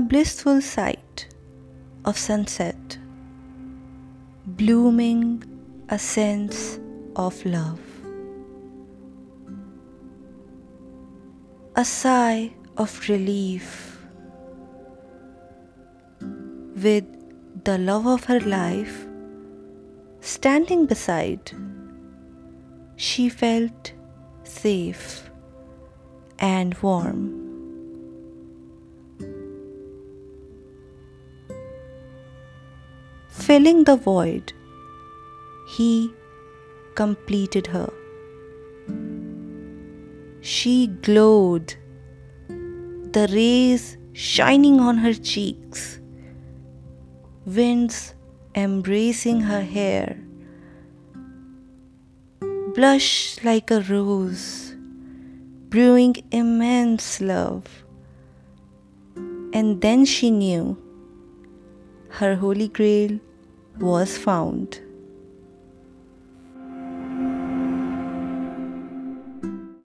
a blissful sight of sunset, blooming a sense of love. A sigh of relief with the love of her life standing beside, she felt safe and warm. Filling the void, he completed her. She glowed, the rays shining on her cheeks, winds embracing her hair, blush like a rose, brewing immense love. And then she knew her holy grail was found.